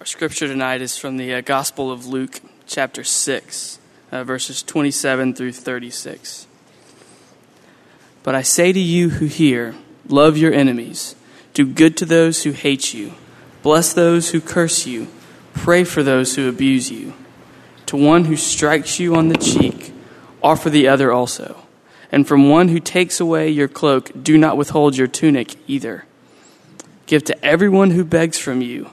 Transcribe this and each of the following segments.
Our scripture tonight is from the uh, Gospel of Luke, chapter 6, uh, verses 27 through 36. But I say to you who hear, love your enemies, do good to those who hate you, bless those who curse you, pray for those who abuse you. To one who strikes you on the cheek, offer the other also. And from one who takes away your cloak, do not withhold your tunic either. Give to everyone who begs from you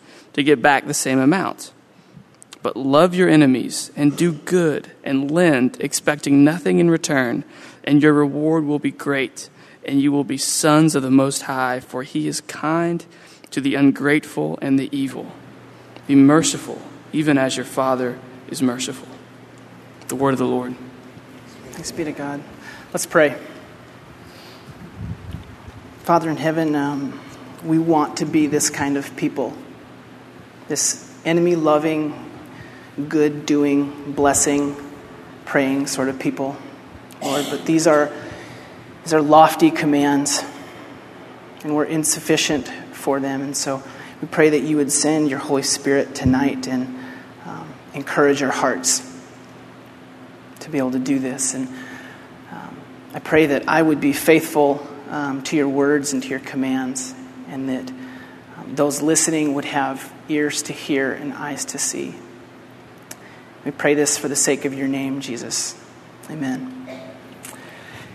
to get back the same amount. But love your enemies and do good and lend, expecting nothing in return, and your reward will be great, and you will be sons of the Most High, for He is kind to the ungrateful and the evil. Be merciful, even as your Father is merciful. The word of the Lord. Thanks be to God. Let's pray. Father in heaven, um, we want to be this kind of people this enemy loving, good doing, blessing, praying sort of people, Lord. But these are, these are lofty commands, and we're insufficient for them. And so we pray that you would send your Holy Spirit tonight and um, encourage our hearts to be able to do this. And um, I pray that I would be faithful um, to your words and to your commands, and that those listening would have ears to hear and eyes to see. We pray this for the sake of your name, Jesus. Amen.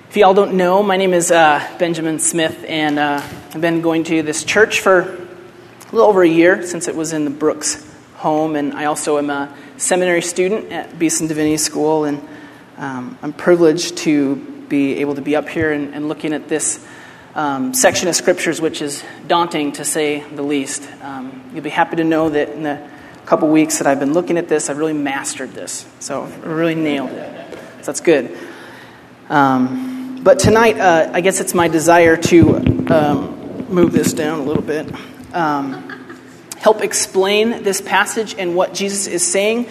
If y'all don't know, my name is uh, Benjamin Smith, and uh, I've been going to this church for a little over a year since it was in the Brooks home, and I also am a seminary student at Beeson Divinity School, and um, I'm privileged to be able to be up here and, and looking at this um, section of scriptures, which is daunting to say the least. Um, you'll be happy to know that in the couple weeks that I've been looking at this, I've really mastered this. So I really nailed it. So that's good. Um, but tonight, uh, I guess it's my desire to um, move this down a little bit, um, help explain this passage and what Jesus is saying.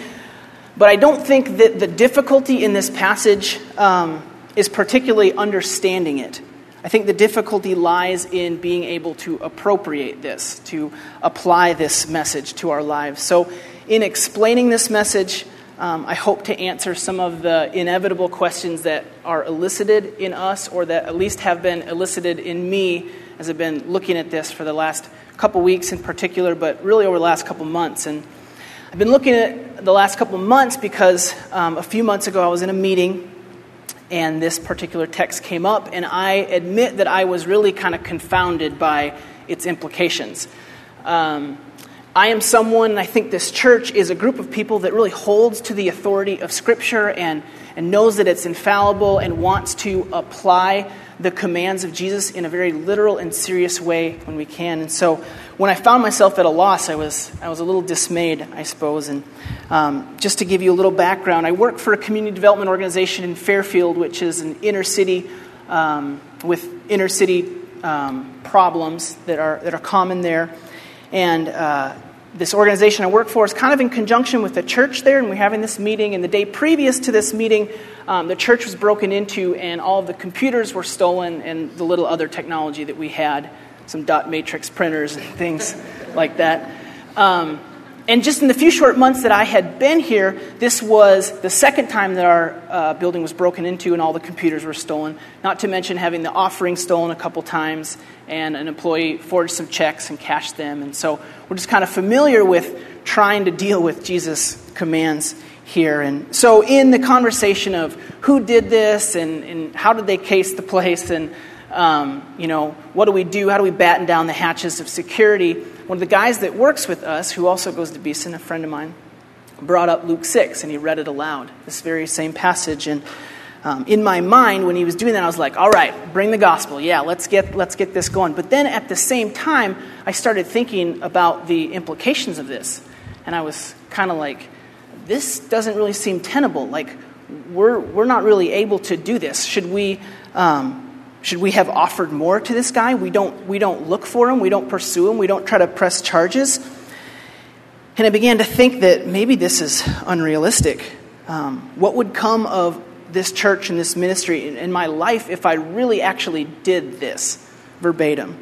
But I don't think that the difficulty in this passage um, is particularly understanding it. I think the difficulty lies in being able to appropriate this, to apply this message to our lives. So, in explaining this message, um, I hope to answer some of the inevitable questions that are elicited in us, or that at least have been elicited in me as I've been looking at this for the last couple weeks in particular, but really over the last couple months. And I've been looking at the last couple months because um, a few months ago I was in a meeting and this particular text came up, and I admit that I was really kind of confounded by its implications. Um, I am someone, and I think this church is a group of people that really holds to the authority of Scripture and, and knows that it's infallible and wants to apply the commands of Jesus in a very literal and serious way when we can. And so when I found myself at a loss, I was, I was a little dismayed, I suppose. And um, just to give you a little background, I work for a community development organization in Fairfield, which is an inner city um, with inner city um, problems that are, that are common there. And uh, this organization I work for is kind of in conjunction with the church there, and we're having this meeting. And the day previous to this meeting, um, the church was broken into, and all of the computers were stolen, and the little other technology that we had, some dot matrix printers and things like that. Um, and just in the few short months that I had been here, this was the second time that our uh, building was broken into and all the computers were stolen. Not to mention having the offering stolen a couple times and an employee forged some checks and cashed them. And so we're just kind of familiar with trying to deal with Jesus' commands here. And so, in the conversation of who did this and, and how did they case the place and um, you know, what do we do? How do we batten down the hatches of security? One of the guys that works with us, who also goes to Beeson, a friend of mine, brought up Luke 6 and he read it aloud, this very same passage. And um, in my mind, when he was doing that, I was like, all right, bring the gospel. Yeah, let's get, let's get this going. But then at the same time, I started thinking about the implications of this. and I was kind of like, this doesn't really seem tenable. Like, we're, we're not really able to do this. Should we, um, should we have offered more to this guy? We don't, we don't look for him, we don't pursue him, we don't try to press charges. And I began to think that maybe this is unrealistic. Um, what would come of this church and this ministry in, in my life if I really actually did this verbatim?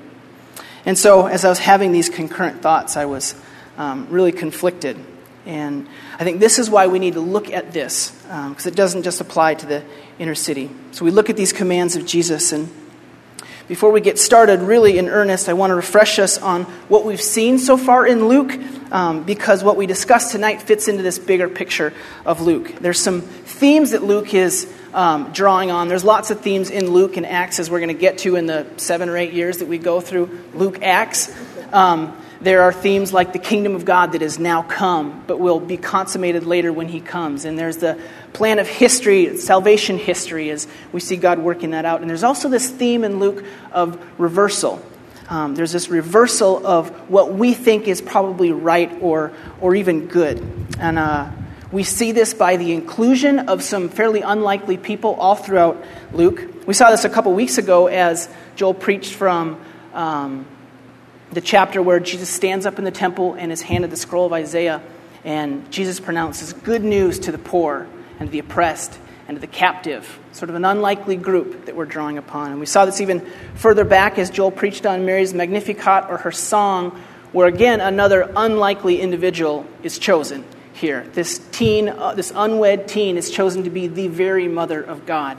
And so, as I was having these concurrent thoughts, I was um, really conflicted. And I think this is why we need to look at this, because um, it doesn't just apply to the inner city. So we look at these commands of Jesus. And before we get started, really in earnest, I want to refresh us on what we've seen so far in Luke, um, because what we discussed tonight fits into this bigger picture of Luke. There's some themes that Luke is um, drawing on. There's lots of themes in Luke and Acts, as we're going to get to in the seven or eight years that we go through Luke Acts. Um, there are themes like the kingdom of God that is now come, but will be consummated later when he comes. And there's the plan of history, salvation history, as we see God working that out. And there's also this theme in Luke of reversal. Um, there's this reversal of what we think is probably right or, or even good. And uh, we see this by the inclusion of some fairly unlikely people all throughout Luke. We saw this a couple weeks ago as Joel preached from um, the chapter where Jesus stands up in the temple and is handed the scroll of Isaiah, and Jesus pronounces good news to the poor and the oppressed and the captive. Sort of an unlikely group that we're drawing upon. And we saw this even further back as Joel preached on Mary's Magnificat or her song, where again another unlikely individual is chosen here. This teen, uh, this unwed teen, is chosen to be the very mother of God.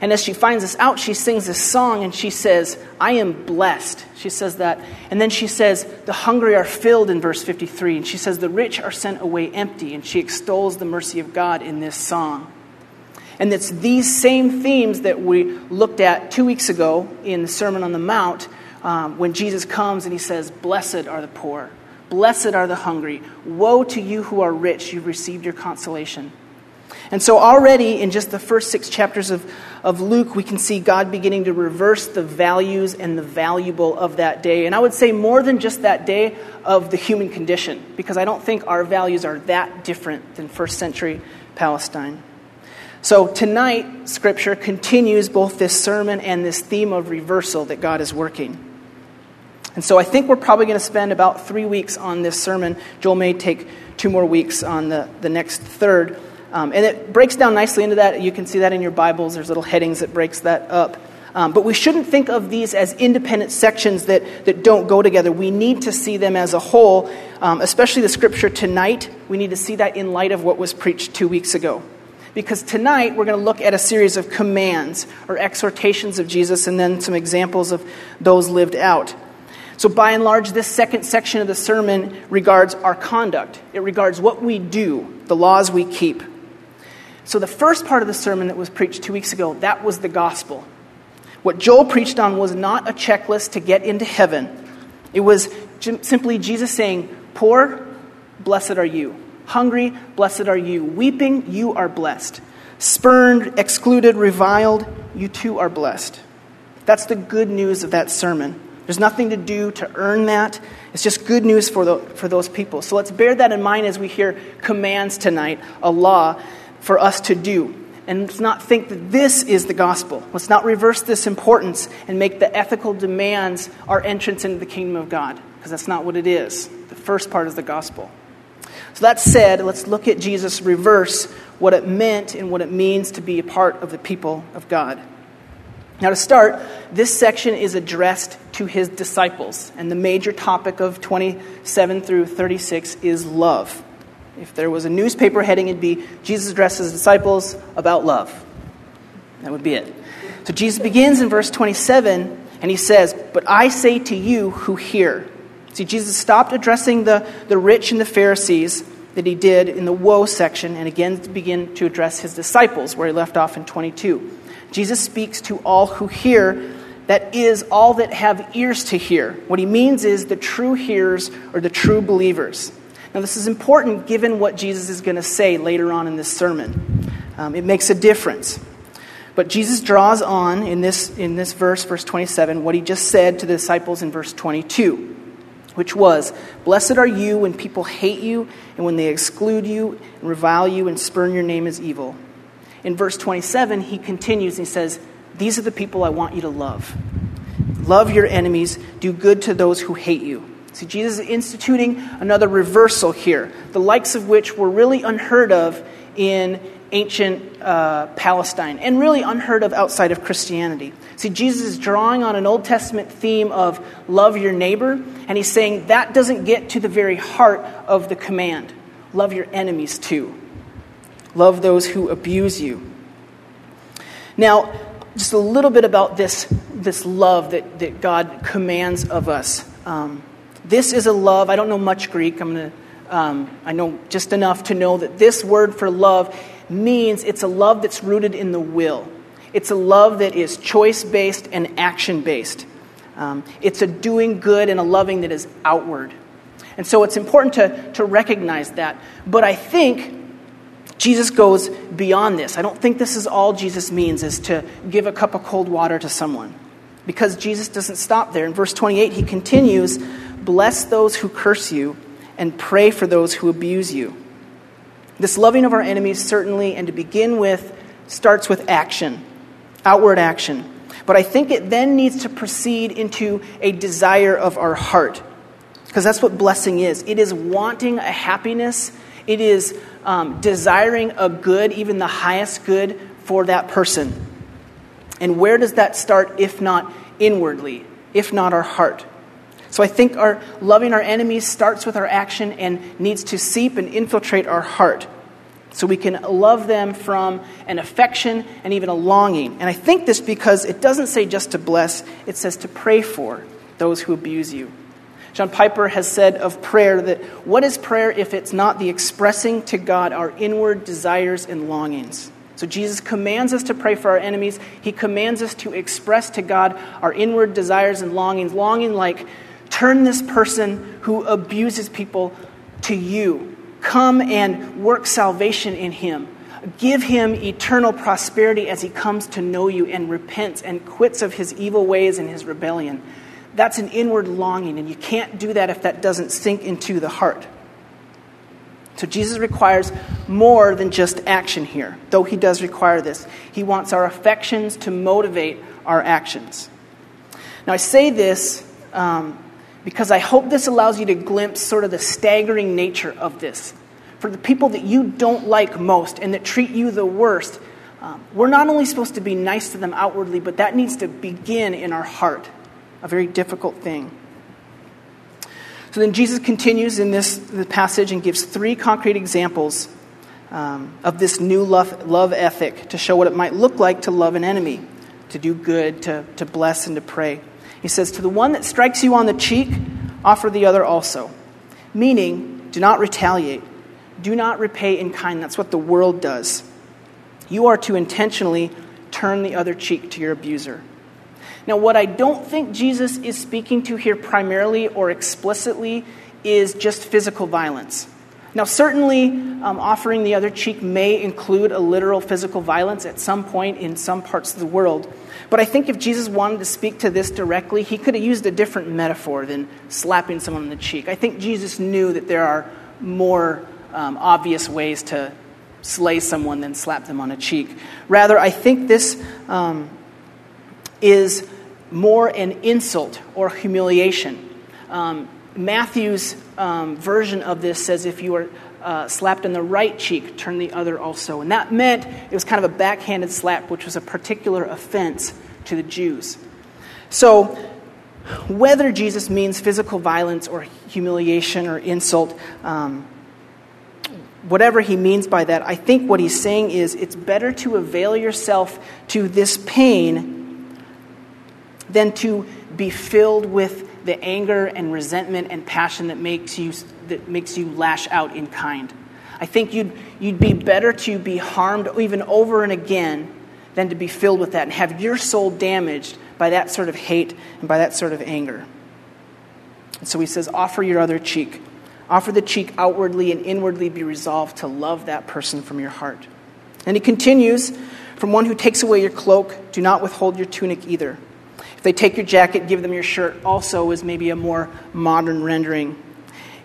And as she finds this out, she sings this song and she says, I am blessed. She says that. And then she says, The hungry are filled in verse 53. And she says, The rich are sent away empty. And she extols the mercy of God in this song. And it's these same themes that we looked at two weeks ago in the Sermon on the Mount um, when Jesus comes and he says, Blessed are the poor. Blessed are the hungry. Woe to you who are rich, you've received your consolation. And so, already in just the first six chapters of, of Luke, we can see God beginning to reverse the values and the valuable of that day. And I would say more than just that day of the human condition, because I don't think our values are that different than first century Palestine. So, tonight, Scripture continues both this sermon and this theme of reversal that God is working. And so I think we're probably going to spend about three weeks on this sermon. Joel may take two more weeks on the, the next third. Um, and it breaks down nicely into that. You can see that in your Bibles. There's little headings that breaks that up. Um, but we shouldn't think of these as independent sections that, that don't go together. We need to see them as a whole, um, especially the scripture tonight. We need to see that in light of what was preached two weeks ago. Because tonight we're going to look at a series of commands or exhortations of Jesus and then some examples of those lived out. So, by and large, this second section of the sermon regards our conduct. It regards what we do, the laws we keep. So, the first part of the sermon that was preached two weeks ago, that was the gospel. What Joel preached on was not a checklist to get into heaven, it was simply Jesus saying, Poor, blessed are you. Hungry, blessed are you. Weeping, you are blessed. Spurned, excluded, reviled, you too are blessed. That's the good news of that sermon. There's nothing to do to earn that. It's just good news for, the, for those people. So let's bear that in mind as we hear commands tonight, a law for us to do. And let's not think that this is the gospel. Let's not reverse this importance and make the ethical demands our entrance into the kingdom of God, because that's not what it is. The first part is the gospel. So that said, let's look at Jesus reverse what it meant and what it means to be a part of the people of God. Now, to start, this section is addressed to his disciples, and the major topic of 27 through 36 is love. If there was a newspaper heading, it'd be Jesus addresses his disciples about love. That would be it. So Jesus begins in verse 27, and he says, But I say to you who hear. See, Jesus stopped addressing the, the rich and the Pharisees that he did in the woe section, and again begin to address his disciples, where he left off in 22. Jesus speaks to all who hear, that is, all that have ears to hear. What he means is the true hearers or the true believers. Now, this is important given what Jesus is going to say later on in this sermon. Um, it makes a difference. But Jesus draws on in this, in this verse, verse 27, what he just said to the disciples in verse 22, which was, Blessed are you when people hate you and when they exclude you and revile you and spurn your name as evil. In verse 27, he continues and he says, These are the people I want you to love. Love your enemies, do good to those who hate you. See, Jesus is instituting another reversal here, the likes of which were really unheard of in ancient uh, Palestine and really unheard of outside of Christianity. See, Jesus is drawing on an Old Testament theme of love your neighbor, and he's saying that doesn't get to the very heart of the command. Love your enemies too. Love those who abuse you. Now, just a little bit about this, this love that, that God commands of us. Um, this is a love, I don't know much Greek. I'm to um, I know just enough to know that this word for love means it's a love that's rooted in the will. It's a love that is choice based and action based. Um, it's a doing good and a loving that is outward. And so it's important to, to recognize that. But I think Jesus goes beyond this. I don't think this is all Jesus means, is to give a cup of cold water to someone. Because Jesus doesn't stop there. In verse 28, he continues Bless those who curse you and pray for those who abuse you. This loving of our enemies, certainly, and to begin with, starts with action, outward action. But I think it then needs to proceed into a desire of our heart. Because that's what blessing is it is wanting a happiness, it is um, desiring a good, even the highest good, for that person. And where does that start if not inwardly, if not our heart? So I think our loving our enemies starts with our action and needs to seep and infiltrate our heart. So we can love them from an affection and even a longing. And I think this because it doesn't say just to bless, it says to pray for those who abuse you. John Piper has said of prayer that what is prayer if it's not the expressing to God our inward desires and longings? So Jesus commands us to pray for our enemies. He commands us to express to God our inward desires and longings, longing like Turn this person who abuses people to you. Come and work salvation in him. Give him eternal prosperity as he comes to know you and repents and quits of his evil ways and his rebellion. That's an inward longing, and you can't do that if that doesn't sink into the heart. So Jesus requires more than just action here, though he does require this. He wants our affections to motivate our actions. Now, I say this um, because I hope this allows you to glimpse sort of the staggering nature of this. For the people that you don't like most and that treat you the worst, um, we're not only supposed to be nice to them outwardly, but that needs to begin in our heart. A very difficult thing. So then Jesus continues in this passage and gives three concrete examples um, of this new love, love ethic to show what it might look like to love an enemy, to do good, to, to bless, and to pray. He says, To the one that strikes you on the cheek, offer the other also. Meaning, do not retaliate. Do not repay in kind. That's what the world does. You are to intentionally turn the other cheek to your abuser. Now, what I don't think Jesus is speaking to here primarily or explicitly is just physical violence. Now, certainly, um, offering the other cheek may include a literal physical violence at some point in some parts of the world. But I think if Jesus wanted to speak to this directly, he could have used a different metaphor than slapping someone on the cheek. I think Jesus knew that there are more um, obvious ways to slay someone than slap them on a cheek. Rather, I think this um, is more an insult or humiliation. Um, Matthew's um, version of this says if you are uh, slapped on the right cheek, turn the other also. And that meant it was kind of a backhanded slap, which was a particular offense to the Jews. So, whether Jesus means physical violence or humiliation or insult, um, whatever he means by that, I think what he's saying is it's better to avail yourself to this pain than to be filled with the anger and resentment and passion that makes you, that makes you lash out in kind. I think you'd, you'd be better to be harmed even over and again than to be filled with that and have your soul damaged by that sort of hate and by that sort of anger. And so he says, offer your other cheek. Offer the cheek outwardly and inwardly be resolved to love that person from your heart. And he continues, from one who takes away your cloak, do not withhold your tunic either. If they take your jacket, give them your shirt, also is maybe a more modern rendering.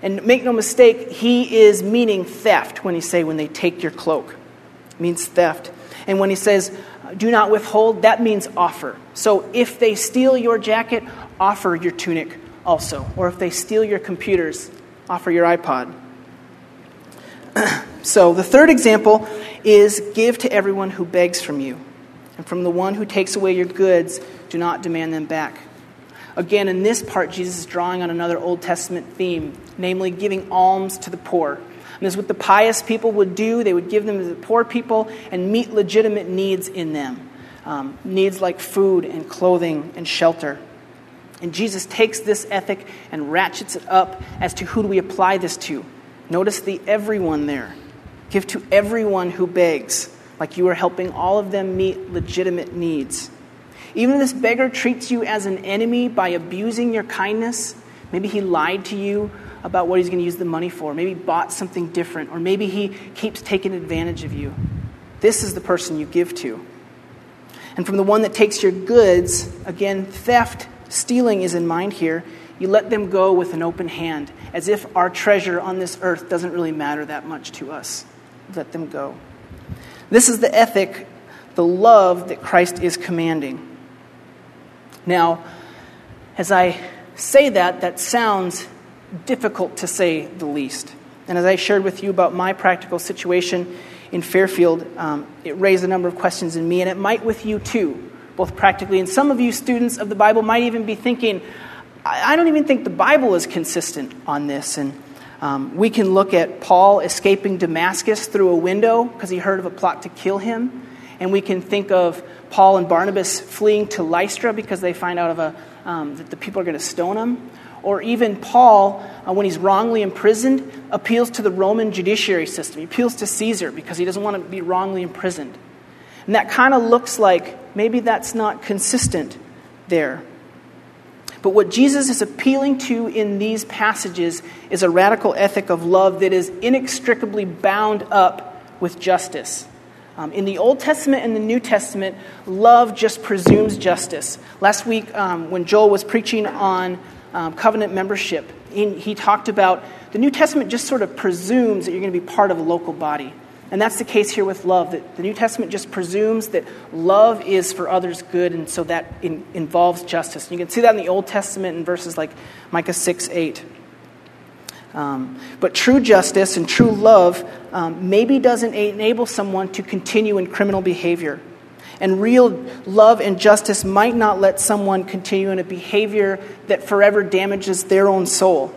And make no mistake, he is meaning theft when he say when they take your cloak. It means theft. And when he says do not withhold, that means offer. So if they steal your jacket, offer your tunic also. Or if they steal your computers, offer your iPod. so the third example is give to everyone who begs from you. And from the one who takes away your goods, do not demand them back. Again, in this part, Jesus is drawing on another Old Testament theme, namely giving alms to the poor. And this is what the pious people would do. They would give them to the poor people and meet legitimate needs in them um, needs like food and clothing and shelter. And Jesus takes this ethic and ratchets it up as to who do we apply this to. Notice the everyone there. Give to everyone who begs, like you are helping all of them meet legitimate needs. Even this beggar treats you as an enemy by abusing your kindness, maybe he lied to you about what he's going to use the money for, maybe bought something different, or maybe he keeps taking advantage of you. This is the person you give to. And from the one that takes your goods, again, theft, stealing is in mind here, you let them go with an open hand, as if our treasure on this earth doesn't really matter that much to us let them go. This is the ethic, the love that Christ is commanding. Now, as I say that, that sounds difficult to say the least. And as I shared with you about my practical situation in Fairfield, um, it raised a number of questions in me, and it might with you too, both practically. And some of you students of the Bible might even be thinking, I don't even think the Bible is consistent on this. And um, we can look at Paul escaping Damascus through a window because he heard of a plot to kill him. And we can think of Paul and Barnabas fleeing to Lystra because they find out of a, um, that the people are going to stone him. Or even Paul, uh, when he's wrongly imprisoned, appeals to the Roman judiciary system. He appeals to Caesar because he doesn't want to be wrongly imprisoned. And that kind of looks like maybe that's not consistent there. But what Jesus is appealing to in these passages is a radical ethic of love that is inextricably bound up with justice. Um, in the Old Testament and the New Testament, love just presumes justice. Last week, um, when Joel was preaching on um, covenant membership, he, he talked about the New Testament just sort of presumes that you're going to be part of a local body. And that's the case here with love, that the New Testament just presumes that love is for others good, and so that in, involves justice. And you can see that in the Old Testament in verses like Micah 6 8. Um, but true justice and true love um, maybe doesn't enable someone to continue in criminal behavior. And real love and justice might not let someone continue in a behavior that forever damages their own soul.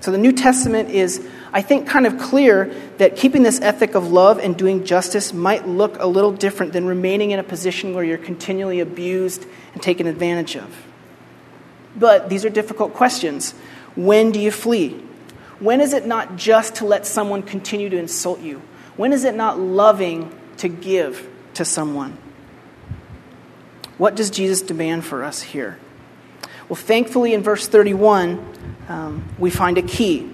So the New Testament is I think, kind of clear that keeping this ethic of love and doing justice might look a little different than remaining in a position where you're continually abused and taken advantage of. But these are difficult questions. When do you flee? When is it not just to let someone continue to insult you? When is it not loving to give to someone? What does Jesus demand for us here? Well, thankfully, in verse 31, um, we find a key.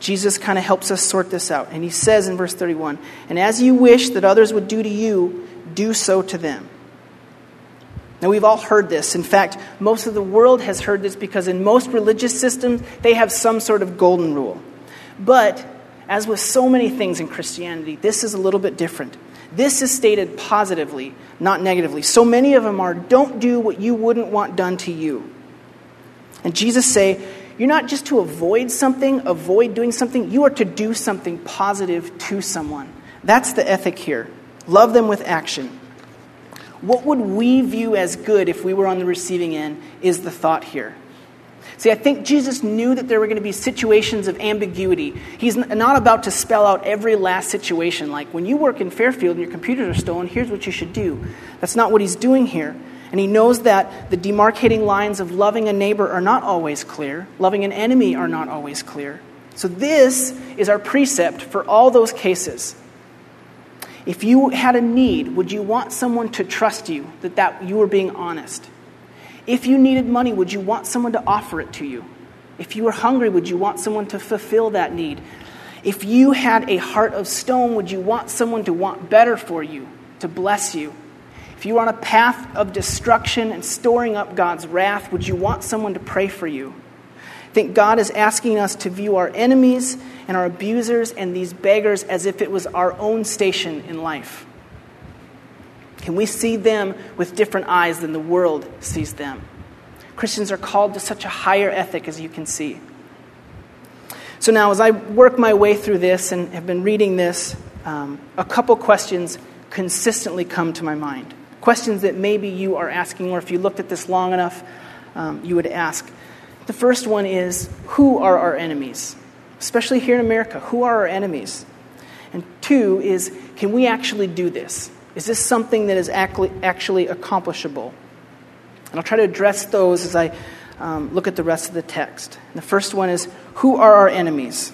Jesus kind of helps us sort this out. And he says in verse 31 And as you wish that others would do to you, do so to them. Now, we've all heard this. In fact, most of the world has heard this because in most religious systems, they have some sort of golden rule. But, as with so many things in Christianity, this is a little bit different. This is stated positively, not negatively. So many of them are don't do what you wouldn't want done to you. And Jesus say, you're not just to avoid something, avoid doing something, you are to do something positive to someone. That's the ethic here. Love them with action. What would we view as good if we were on the receiving end is the thought here. See, I think Jesus knew that there were going to be situations of ambiguity. He's not about to spell out every last situation, like when you work in Fairfield and your computers are stolen, here's what you should do. That's not what he's doing here. And he knows that the demarcating lines of loving a neighbor are not always clear, loving an enemy are not always clear. So, this is our precept for all those cases. If you had a need, would you want someone to trust you that, that you were being honest? If you needed money, would you want someone to offer it to you? If you were hungry, would you want someone to fulfill that need? If you had a heart of stone, would you want someone to want better for you, to bless you? if you are on a path of destruction and storing up God's wrath, would you want someone to pray for you? Think God is asking us to view our enemies and our abusers and these beggars as if it was our own station in life. Can we see them with different eyes than the world sees them? Christians are called to such a higher ethic, as you can see. So now, as I work my way through this and have been reading this, um, a couple questions consistently come to my mind. Questions that maybe you are asking, or if you looked at this long enough, um, you would ask. The first one is Who are our enemies? Especially here in America, who are our enemies? And two is Can we actually do this? Is this something that is actually accomplishable? And I'll try to address those as I um, look at the rest of the text. And the first one is Who are our enemies?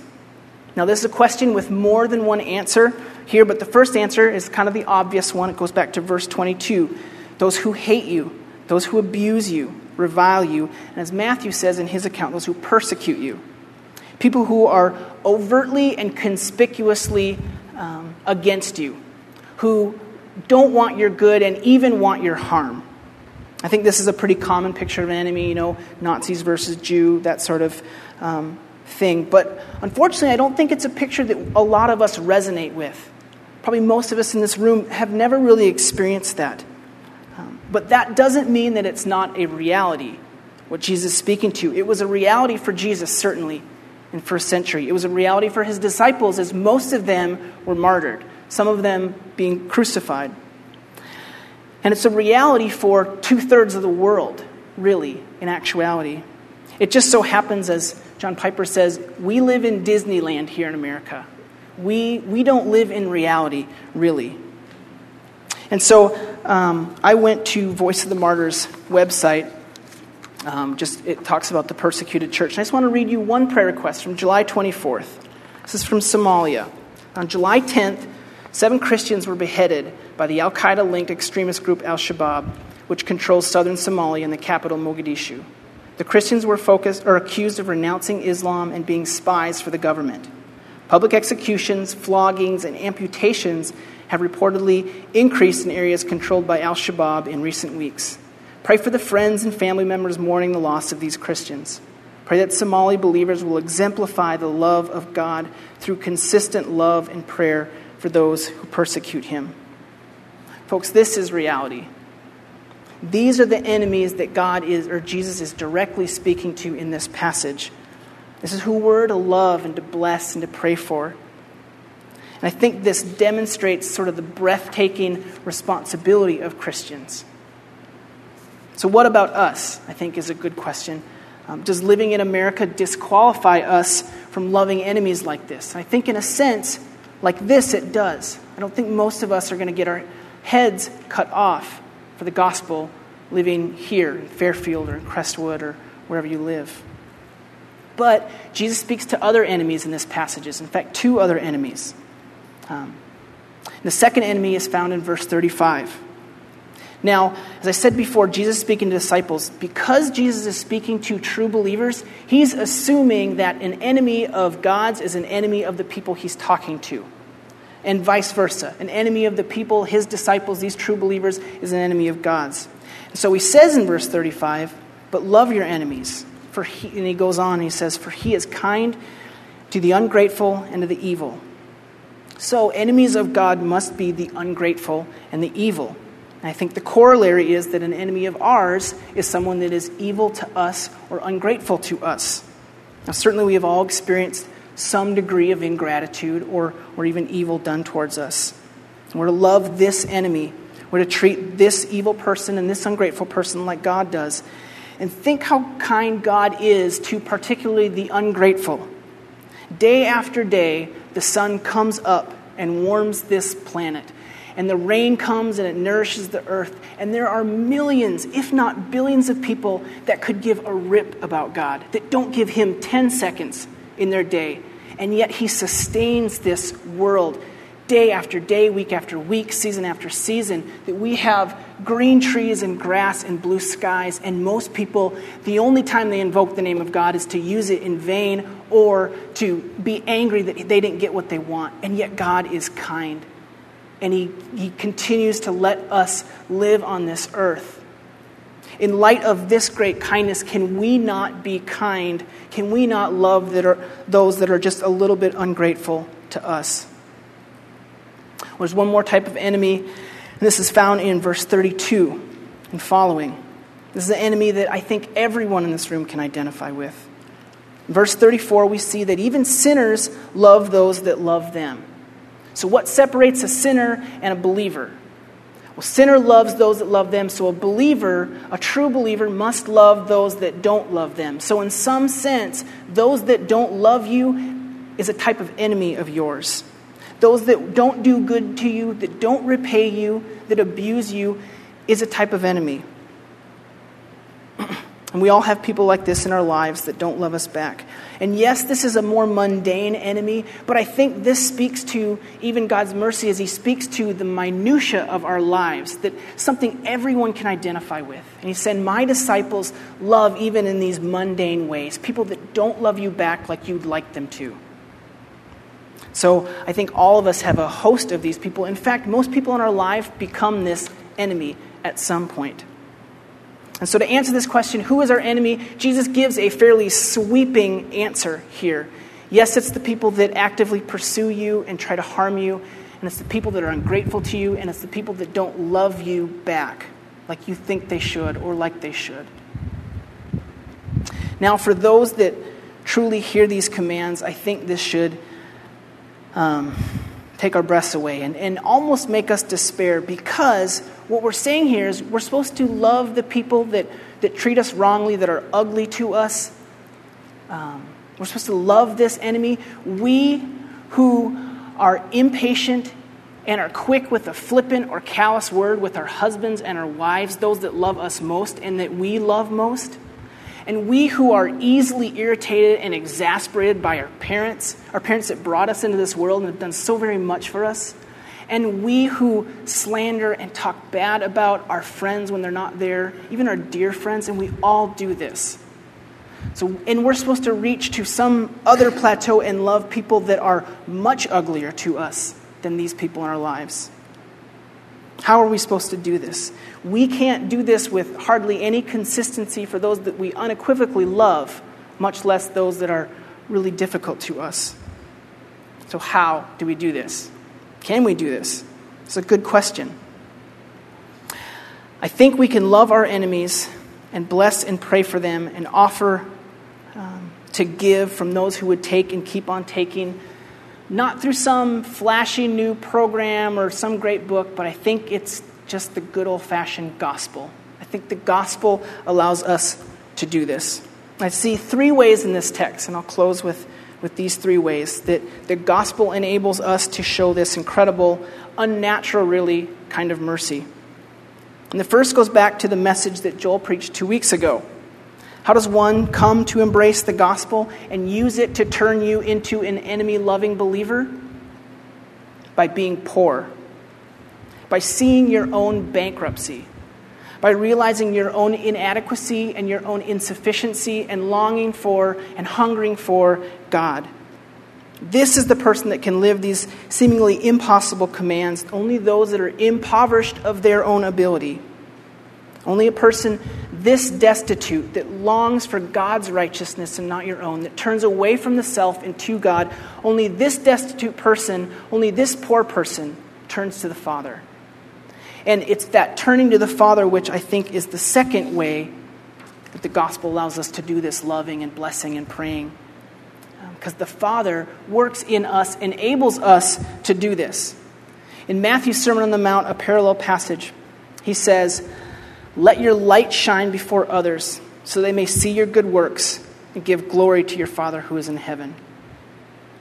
Now, this is a question with more than one answer here, but the first answer is kind of the obvious one. It goes back to verse 22 those who hate you, those who abuse you, revile you, and as Matthew says in his account, those who persecute you. People who are overtly and conspicuously um, against you, who don't want your good and even want your harm. I think this is a pretty common picture of an enemy, you know, Nazis versus Jew, that sort of um, thing. But unfortunately, I don't think it's a picture that a lot of us resonate with. Probably most of us in this room have never really experienced that. But that doesn't mean that it's not a reality, what Jesus is speaking to. It was a reality for Jesus, certainly, in first century. It was a reality for his disciples, as most of them were martyred, some of them being crucified. And it's a reality for two thirds of the world, really, in actuality. It just so happens, as John Piper says, we live in Disneyland here in America. We, we don't live in reality, really. And so um, I went to Voice of the Martyrs website. Um, just it talks about the persecuted church. And I just want to read you one prayer request from July 24th. This is from Somalia. On July 10th, seven Christians were beheaded by the Al Qaeda linked extremist group Al Shabaab, which controls southern Somalia and the capital Mogadishu. The Christians were focused or accused of renouncing Islam and being spies for the government. Public executions, floggings, and amputations have reportedly increased in areas controlled by Al Shabaab in recent weeks. Pray for the friends and family members mourning the loss of these Christians. Pray that Somali believers will exemplify the love of God through consistent love and prayer for those who persecute him. Folks, this is reality. These are the enemies that God is, or Jesus is directly speaking to in this passage. This is who we're to love and to bless and to pray for. And I think this demonstrates sort of the breathtaking responsibility of Christians. So, what about us? I think is a good question. Um, does living in America disqualify us from loving enemies like this? I think, in a sense, like this, it does. I don't think most of us are going to get our heads cut off for the gospel living here in Fairfield or in Crestwood or wherever you live. But Jesus speaks to other enemies in this passages. In fact, two other enemies. Um, the second enemy is found in verse 35. Now, as I said before, Jesus speaking to disciples, because Jesus is speaking to true believers, he's assuming that an enemy of God's is an enemy of the people he's talking to and vice versa. An enemy of the people, his disciples, these true believers, is an enemy of God's. And so he says in verse 35, but love your enemies. For he, and he goes on, he says, For he is kind to the ungrateful and to the evil. So enemies of God must be the ungrateful and the evil. And I think the corollary is that an enemy of ours is someone that is evil to us or ungrateful to us. Now, certainly we have all experienced some degree of ingratitude or, or even evil done towards us. we're to love this enemy. We're to treat this evil person and this ungrateful person like God does. And think how kind God is to particularly the ungrateful. Day after day, the sun comes up and warms this planet. And the rain comes and it nourishes the earth. And there are millions, if not billions, of people that could give a rip about God, that don't give Him 10 seconds in their day. And yet he sustains this world day after day, week after week, season after season, that we have green trees and grass and blue skies. And most people, the only time they invoke the name of God is to use it in vain or to be angry that they didn't get what they want. And yet God is kind. and he, he continues to let us live on this earth. In light of this great kindness, can we not be kind? Can we not love that are, those that are just a little bit ungrateful to us? There's one more type of enemy, this is found in verse 32 and following. This is an enemy that I think everyone in this room can identify with. In verse 34, we see that even sinners love those that love them. So, what separates a sinner and a believer? Well, sinner loves those that love them, so a believer, a true believer, must love those that don't love them. So, in some sense, those that don't love you is a type of enemy of yours. Those that don't do good to you, that don't repay you, that abuse you, is a type of enemy. And we all have people like this in our lives that don't love us back. And yes, this is a more mundane enemy, but I think this speaks to even God's mercy as He speaks to the minutiae of our lives, that something everyone can identify with. And He said, My disciples love even in these mundane ways, people that don't love you back like you'd like them to. So I think all of us have a host of these people. In fact, most people in our life become this enemy at some point. And so, to answer this question, who is our enemy? Jesus gives a fairly sweeping answer here. Yes, it's the people that actively pursue you and try to harm you, and it's the people that are ungrateful to you, and it's the people that don't love you back like you think they should or like they should. Now, for those that truly hear these commands, I think this should um, take our breaths away and, and almost make us despair because what we're saying here is we're supposed to love the people that, that treat us wrongly, that are ugly to us. Um, we're supposed to love this enemy. We who are impatient and are quick with a flippant or callous word with our husbands and our wives, those that love us most and that we love most. And we who are easily irritated and exasperated by our parents, our parents that brought us into this world and have done so very much for us, and we who slander and talk bad about our friends when they're not there, even our dear friends, and we all do this. So, and we're supposed to reach to some other plateau and love people that are much uglier to us than these people in our lives. How are we supposed to do this? We can't do this with hardly any consistency for those that we unequivocally love, much less those that are really difficult to us. So, how do we do this? Can we do this? It's a good question. I think we can love our enemies and bless and pray for them and offer um, to give from those who would take and keep on taking not through some flashy new program or some great book, but I think it's just the good old fashioned gospel. I think the gospel allows us to do this. I see three ways in this text, and I'll close with, with these three ways that the gospel enables us to show this incredible, unnatural, really, kind of mercy. And the first goes back to the message that Joel preached two weeks ago. How does one come to embrace the gospel and use it to turn you into an enemy loving believer? By being poor, by seeing your own bankruptcy, by realizing your own inadequacy and your own insufficiency and longing for and hungering for God. This is the person that can live these seemingly impossible commands, only those that are impoverished of their own ability. Only a person this destitute that longs for God's righteousness and not your own, that turns away from the self and to God, only this destitute person, only this poor person turns to the Father. And it's that turning to the Father which I think is the second way that the gospel allows us to do this loving and blessing and praying. Because um, the Father works in us, enables us to do this. In Matthew's Sermon on the Mount, a parallel passage, he says, let your light shine before others, so they may see your good works and give glory to your Father who is in heaven.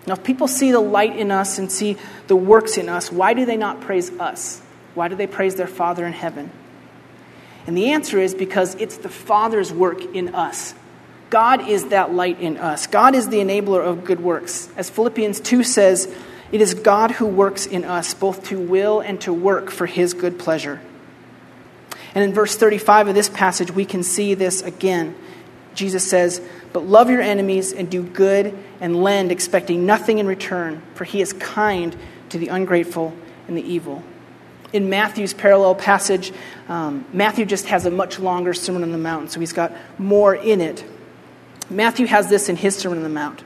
Now, if people see the light in us and see the works in us, why do they not praise us? Why do they praise their Father in heaven? And the answer is because it's the Father's work in us. God is that light in us. God is the enabler of good works. As Philippians 2 says, it is God who works in us, both to will and to work for his good pleasure. And in verse 35 of this passage, we can see this again. Jesus says, But love your enemies and do good and lend, expecting nothing in return, for he is kind to the ungrateful and the evil. In Matthew's parallel passage, um, Matthew just has a much longer Sermon on the Mount, so he's got more in it. Matthew has this in his Sermon on the Mount.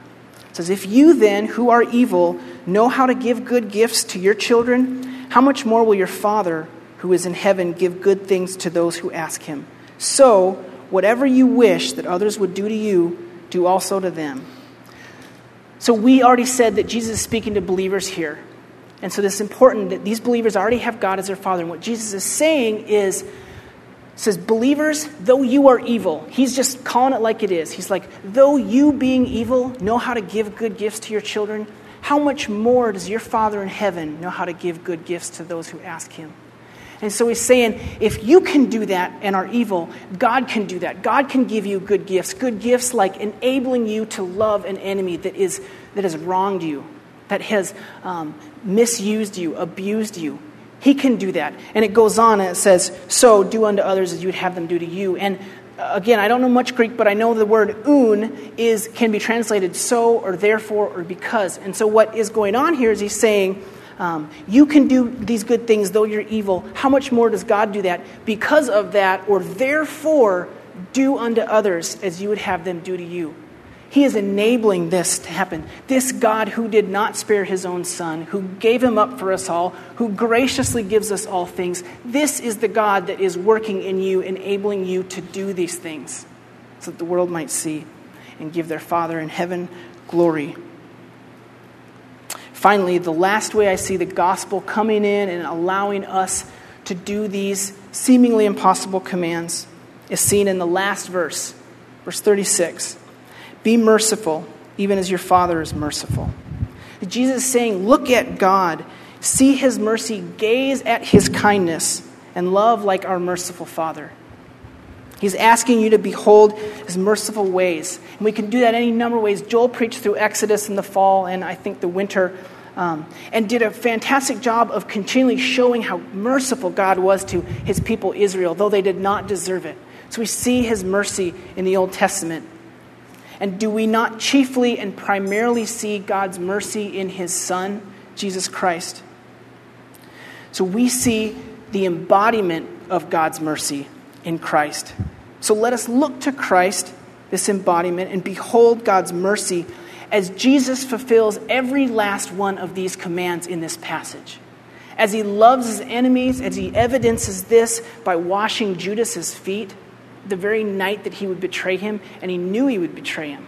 It says, If you then, who are evil, know how to give good gifts to your children, how much more will your Father, who is in heaven, give good things to those who ask him? So, whatever you wish that others would do to you, do also to them. So, we already said that Jesus is speaking to believers here. And so, this is important that these believers already have God as their Father. And what Jesus is saying is, says, Believers, though you are evil, he's just calling it like it is. He's like, though you being evil know how to give good gifts to your children, how much more does your Father in heaven know how to give good gifts to those who ask him? And so he's saying, if you can do that and are evil, God can do that. God can give you good gifts. Good gifts like enabling you to love an enemy that, is, that has wronged you, that has um, misused you, abused you. He can do that. And it goes on and it says, So do unto others as you would have them do to you. And uh, again, I don't know much Greek, but I know the word oun is, can be translated so or therefore or because. And so what is going on here is he's saying, um, you can do these good things though you're evil. How much more does God do that? Because of that, or therefore, do unto others as you would have them do to you. He is enabling this to happen. This God who did not spare his own son, who gave him up for us all, who graciously gives us all things, this is the God that is working in you, enabling you to do these things so that the world might see and give their Father in heaven glory. Finally, the last way I see the gospel coming in and allowing us to do these seemingly impossible commands is seen in the last verse, verse 36. Be merciful, even as your Father is merciful. Jesus is saying, Look at God, see his mercy, gaze at his kindness, and love like our merciful Father. He's asking you to behold his merciful ways. And we can do that any number of ways. Joel preached through Exodus in the fall and I think the winter, um, and did a fantastic job of continually showing how merciful God was to his people Israel, though they did not deserve it. So we see his mercy in the Old Testament. And do we not chiefly and primarily see God's mercy in his Son, Jesus Christ? So we see the embodiment of God's mercy in Christ. So let us look to Christ, this embodiment, and behold God's mercy as Jesus fulfills every last one of these commands in this passage. As he loves his enemies, as he evidences this by washing Judas's feet the very night that he would betray him, and he knew he would betray him.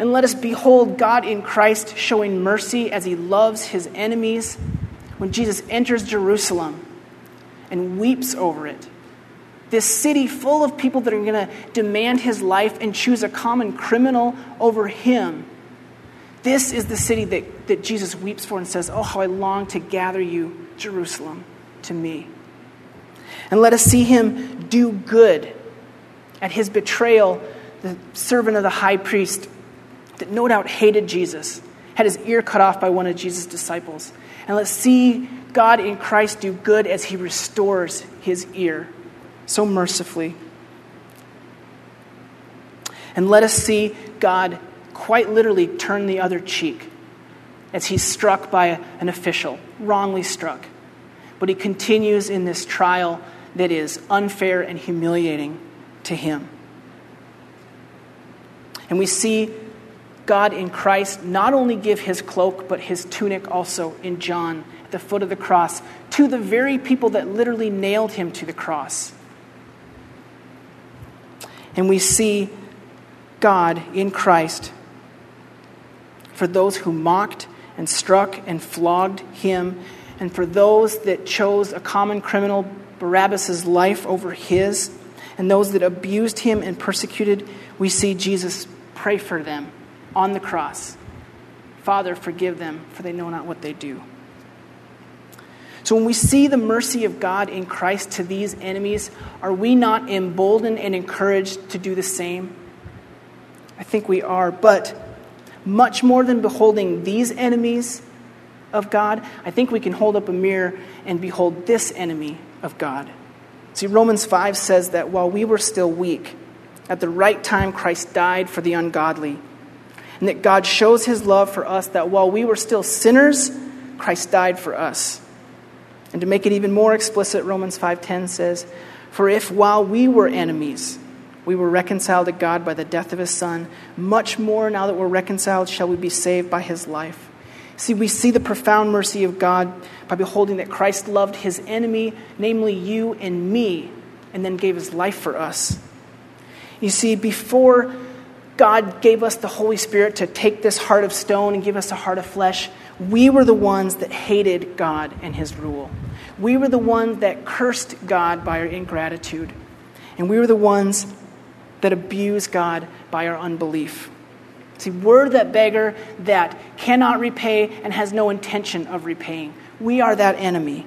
And let us behold God in Christ showing mercy as he loves his enemies when Jesus enters Jerusalem and weeps over it this city full of people that are going to demand his life and choose a common criminal over him. This is the city that, that Jesus weeps for and says, Oh, how I long to gather you, Jerusalem, to me. And let us see him do good. At his betrayal, the servant of the high priest, that no doubt hated Jesus, had his ear cut off by one of Jesus' disciples. And let's see God in Christ do good as he restores his ear so mercifully. And let us see God quite literally turn the other cheek as he's struck by an official, wrongly struck. But he continues in this trial that is unfair and humiliating to him. And we see God in Christ not only give his cloak, but his tunic also in John at the foot of the cross to the very people that literally nailed him to the cross. And we see God in Christ for those who mocked and struck and flogged him, and for those that chose a common criminal, Barabbas' life over his, and those that abused him and persecuted, we see Jesus pray for them on the cross. Father, forgive them, for they know not what they do. So when we see the mercy of God in Christ to these enemies, are we not emboldened and encouraged to do the same? I think we are. But much more than beholding these enemies of God, I think we can hold up a mirror and behold this enemy of God. See, Romans 5 says that while we were still weak, at the right time Christ died for the ungodly. And that God shows his love for us that while we were still sinners, Christ died for us. And to make it even more explicit, Romans 5:10 says, "For if while we were enemies, we were reconciled to God by the death of his son, much more now that we're reconciled shall we be saved by his life." See, we see the profound mercy of God by beholding that Christ loved his enemy, namely you and me, and then gave his life for us. You see, before God gave us the Holy Spirit to take this heart of stone and give us a heart of flesh, we were the ones that hated God and his rule. We were the ones that cursed God by our ingratitude. And we were the ones that abused God by our unbelief. See, we're that beggar that cannot repay and has no intention of repaying. We are that enemy.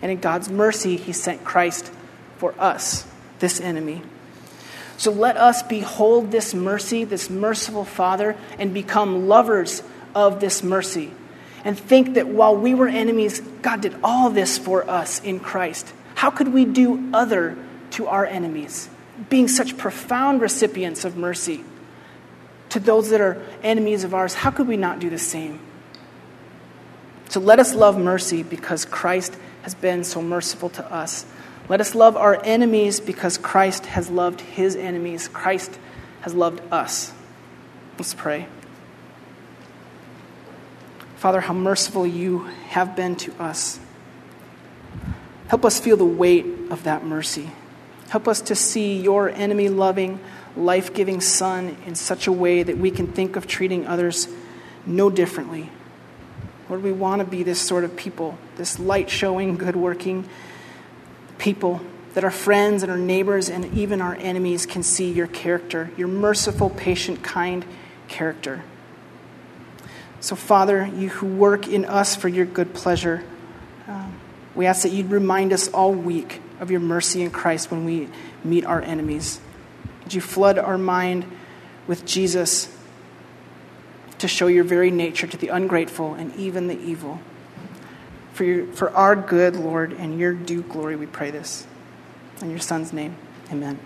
And in God's mercy, He sent Christ for us, this enemy. So let us behold this mercy, this merciful Father, and become lovers of this mercy. And think that while we were enemies, God did all this for us in Christ. How could we do other to our enemies? Being such profound recipients of mercy to those that are enemies of ours, how could we not do the same? So let us love mercy because Christ has been so merciful to us. Let us love our enemies because Christ has loved his enemies. Christ has loved us. Let's pray. Father, how merciful you have been to us. Help us feel the weight of that mercy. Help us to see your enemy loving, life giving Son in such a way that we can think of treating others no differently. Lord, we want to be this sort of people, this light showing, good working people that our friends and our neighbors and even our enemies can see your character, your merciful, patient, kind character. So, Father, you who work in us for your good pleasure, um, we ask that you'd remind us all week of your mercy in Christ when we meet our enemies. Would you flood our mind with Jesus to show your very nature to the ungrateful and even the evil? For, your, for our good, Lord, and your due glory, we pray this. In your Son's name, amen.